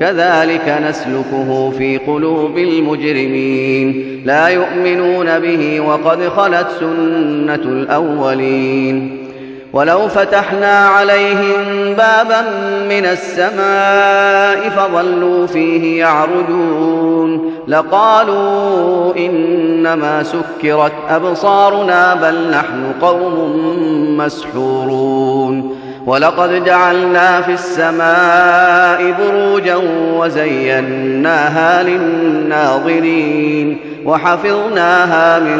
كذلك نسلكه في قلوب المجرمين. لا يؤمنون به وقد خلت سنة الأولين. ولو فتحنا عليهم بابا من السماء فظلوا فيه يعرجون. لقالوا إنما سكرت أبصارنا بل نحن قوم مسحورون. ولقد جعلنا في السماء بروجا وزيناها للناظرين وحفظناها من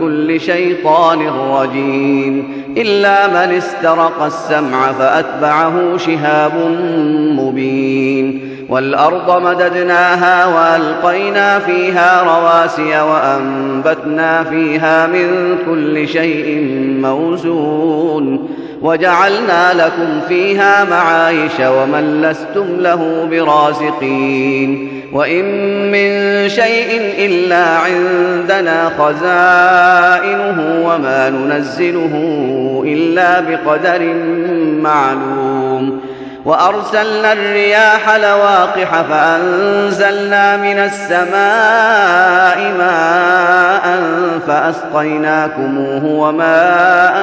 كل شيطان رجيم إلا من استرق السمع فأتبعه شهاب مبين والأرض مددناها وألقينا فيها رواسي وأنبتنا فيها من كل شيء موزون وجعلنا لكم فيها معايش ومن لستم له برازقين وإن من شيء إلا عندنا خزائنه وما ننزله إلا بقدر معلوم وأرسلنا الرياح لواقح فأنزلنا من السماء ماء فأسقيناكموه وما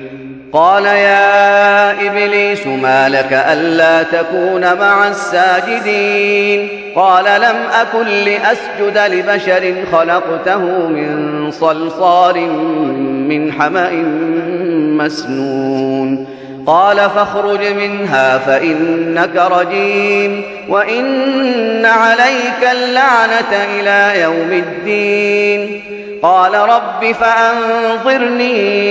قال يا إبليس ما لك ألا تكون مع الساجدين؟ قال لم أكن لأسجد لبشر خلقته من صلصال من حمأ مسنون. قال فاخرج منها فإنك رجيم وإن عليك اللعنة إلى يوم الدين. قال رب فأنظرني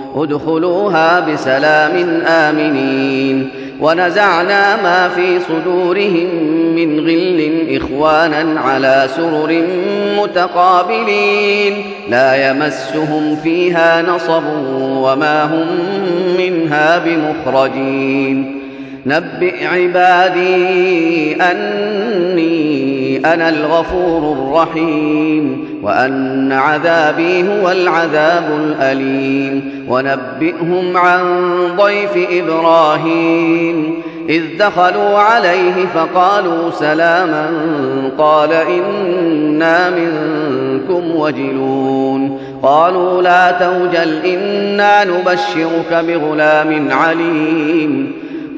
ادخلوها بسلام آمنين. ونزعنا ما في صدورهم من غل إخوانا على سرر متقابلين. لا يمسهم فيها نصب وما هم منها بمخرجين. نبئ عبادي أني أنا الغفور الرحيم وأن عذابي هو العذاب الأليم ونبئهم عن ضيف إبراهيم إذ دخلوا عليه فقالوا سلاما قال إنا منكم وجلون قالوا لا توجل إنا نبشرك بغلام عليم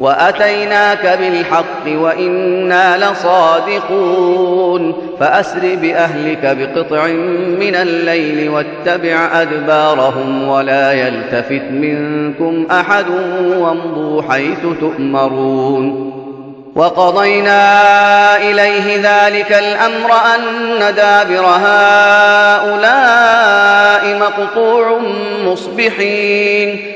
وأتيناك بالحق وإنا لصادقون فأسر بأهلك بقطع من الليل واتبع أدبارهم ولا يلتفت منكم أحد وامضوا حيث تؤمرون وقضينا إليه ذلك الأمر أن دابر هؤلاء مقطوع مصبحين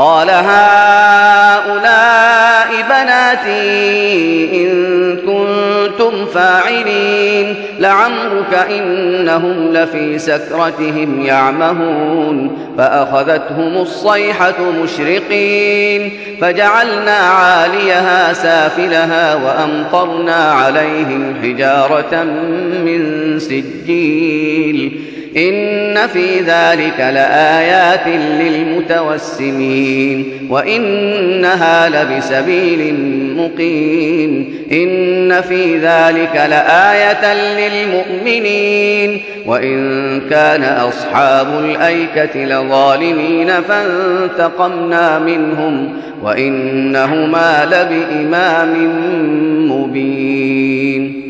قال هؤلاء بناتي إن كنتم فاعلين لعمرك إنهم لفي سكرتهم يعمهون فأخذتهم الصيحة مشرقين فجعلنا عاليها سافلها وأمطرنا عليهم حجارة من سجيل إن في ذلك لآيات للمتوسمين وإنها لبسبيل مقيم إن في ذلك لآية للمؤمنين وإن كان أصحاب الأيكة لظالمين فانتقمنا منهم وإنهما لبإمام مبين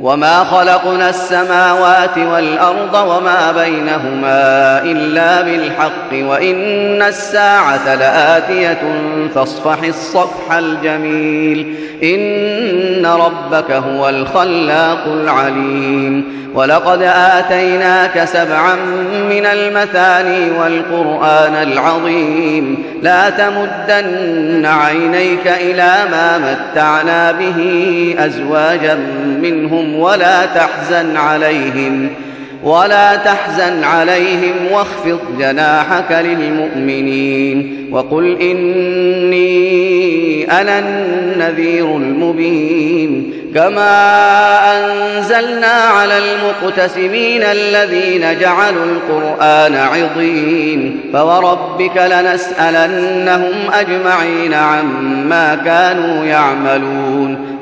وما خلقنا السماوات والارض وما بينهما الا بالحق وان الساعة لاتيه فاصفح الصفح الجميل ان ربك هو الخلاق العليم ولقد اتيناك سبعا من المثاني والقران العظيم لا تمدن عينيك إلى ما متعنا به ازواجا منهم ولا تحزن عليهم ولا تحزن عليهم واخفض جناحك للمؤمنين وقل إني أنا النذير المبين كما أنزلنا على المقتسمين الذين جعلوا القرآن عضين فوربك لنسألنهم أجمعين عما كانوا يعملون